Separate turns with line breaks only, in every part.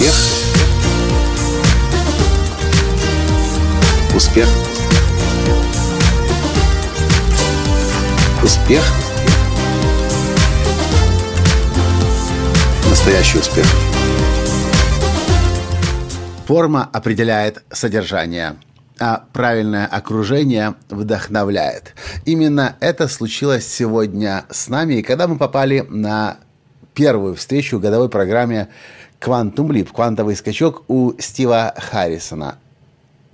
Успех. Успех. Успех. Настоящий успех. Форма определяет содержание а правильное окружение вдохновляет. Именно это случилось сегодня с нами, и когда мы попали на первую встречу в годовой программе Quantum Leap, квантовый скачок у Стива Харрисона.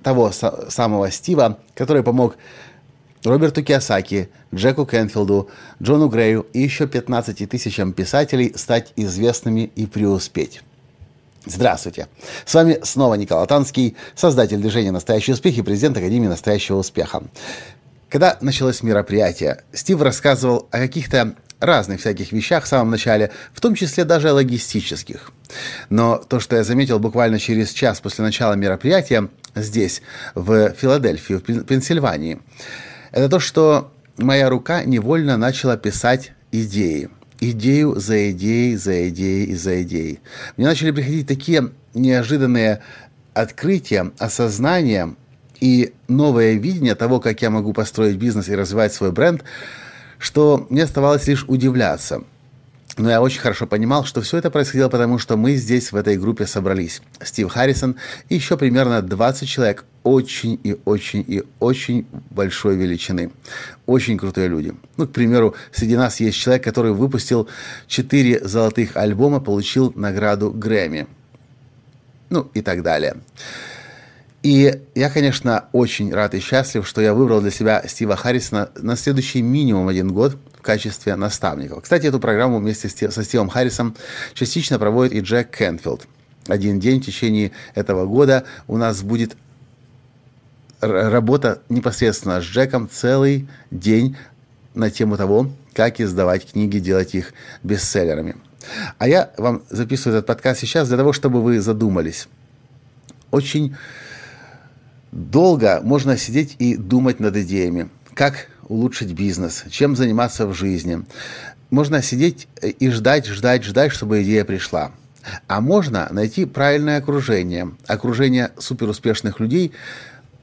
Того самого Стива, который помог Роберту Киосаки, Джеку Кенфилду, Джону Грею и еще 15 тысячам писателей стать известными и преуспеть. Здравствуйте! С вами снова Николай Танский, создатель движения «Настоящий успех» и президент Академии «Настоящего успеха». Когда началось мероприятие, Стив рассказывал о каких-то разных всяких вещах в самом начале, в том числе даже логистических. Но то, что я заметил буквально через час после начала мероприятия здесь, в Филадельфии, в Пенсильвании, это то, что моя рука невольно начала писать идеи. Идею за идеей, за идеей и за идеей. Мне начали приходить такие неожиданные открытия, осознания и новое видение того, как я могу построить бизнес и развивать свой бренд – что мне оставалось лишь удивляться. Но я очень хорошо понимал, что все это происходило потому, что мы здесь, в этой группе, собрались. Стив Харрисон и еще примерно 20 человек очень и очень и очень большой величины. Очень крутые люди. Ну, к примеру, среди нас есть человек, который выпустил 4 золотых альбома, получил награду Грэмми. Ну, и так далее. И я, конечно, очень рад и счастлив, что я выбрал для себя Стива Харрисона на следующий минимум один год в качестве наставника. Кстати, эту программу вместе со Стивом Харрисом частично проводит и Джек Кенфилд. Один день в течение этого года у нас будет работа непосредственно с Джеком целый день на тему того, как издавать книги, делать их бестселлерами. А я вам записываю этот подкаст сейчас для того, чтобы вы задумались. Очень Долго можно сидеть и думать над идеями, как улучшить бизнес, чем заниматься в жизни. Можно сидеть и ждать, ждать, ждать, чтобы идея пришла. А можно найти правильное окружение, окружение суперуспешных людей,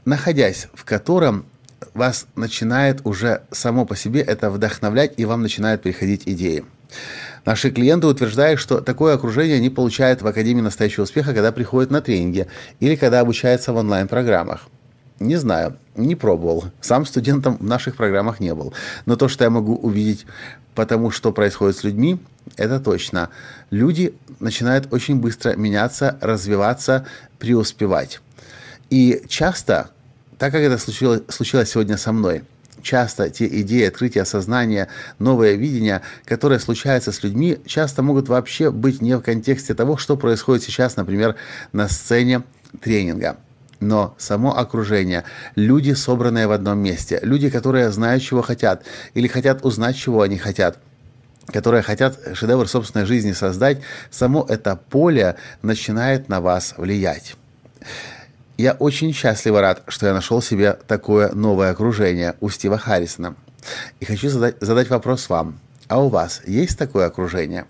находясь в котором вас начинает уже само по себе это вдохновлять, и вам начинают приходить идеи. Наши клиенты утверждают, что такое окружение они получают в Академии настоящего успеха, когда приходят на тренинги или когда обучаются в онлайн-программах. Не знаю, не пробовал. Сам студентом в наших программах не был. Но то, что я могу увидеть потому, что происходит с людьми, это точно. Люди начинают очень быстро меняться, развиваться, преуспевать. И часто, так как это случилось, случилось сегодня со мной – часто те идеи, открытия сознания, новое видение, которое случается с людьми, часто могут вообще быть не в контексте того, что происходит сейчас, например, на сцене тренинга. Но само окружение, люди, собранные в одном месте, люди, которые знают, чего хотят, или хотят узнать, чего они хотят, которые хотят шедевр собственной жизни создать, само это поле начинает на вас влиять. Я очень счастливо рад, что я нашел себе такое новое окружение у Стива Харрисона. И хочу задать, задать вопрос вам. А у вас есть такое окружение?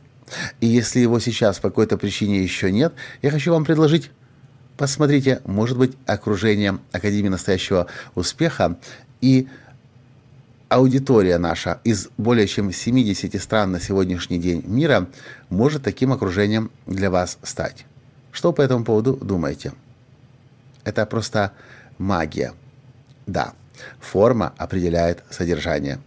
И если его сейчас по какой-то причине еще нет, я хочу вам предложить Посмотрите, может быть, окружение Академии настоящего успеха и аудитория наша из более чем 70 стран на сегодняшний день мира может таким окружением для вас стать. Что по этому поводу думаете? Это просто магия. Да, форма определяет содержание.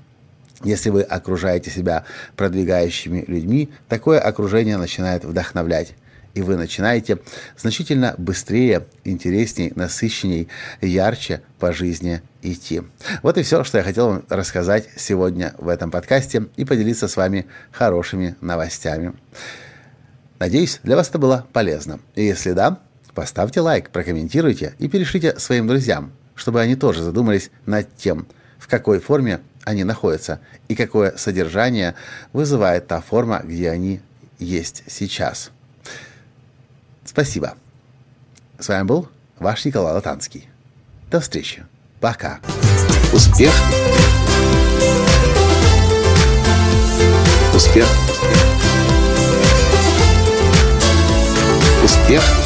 Если вы окружаете себя продвигающими людьми, такое окружение начинает вдохновлять. И вы начинаете значительно быстрее, интересней, насыщенней, ярче по жизни идти. Вот и все, что я хотел вам рассказать сегодня в этом подкасте и поделиться с вами хорошими новостями. Надеюсь, для вас это было полезно. И если да, Поставьте лайк, прокомментируйте и перешлите своим друзьям, чтобы они тоже задумались над тем, в какой форме они находятся и какое содержание вызывает та форма, где они есть сейчас. Спасибо. С вами был ваш Николай Латанский. До встречи. Пока. Успех. Успех.
Успех.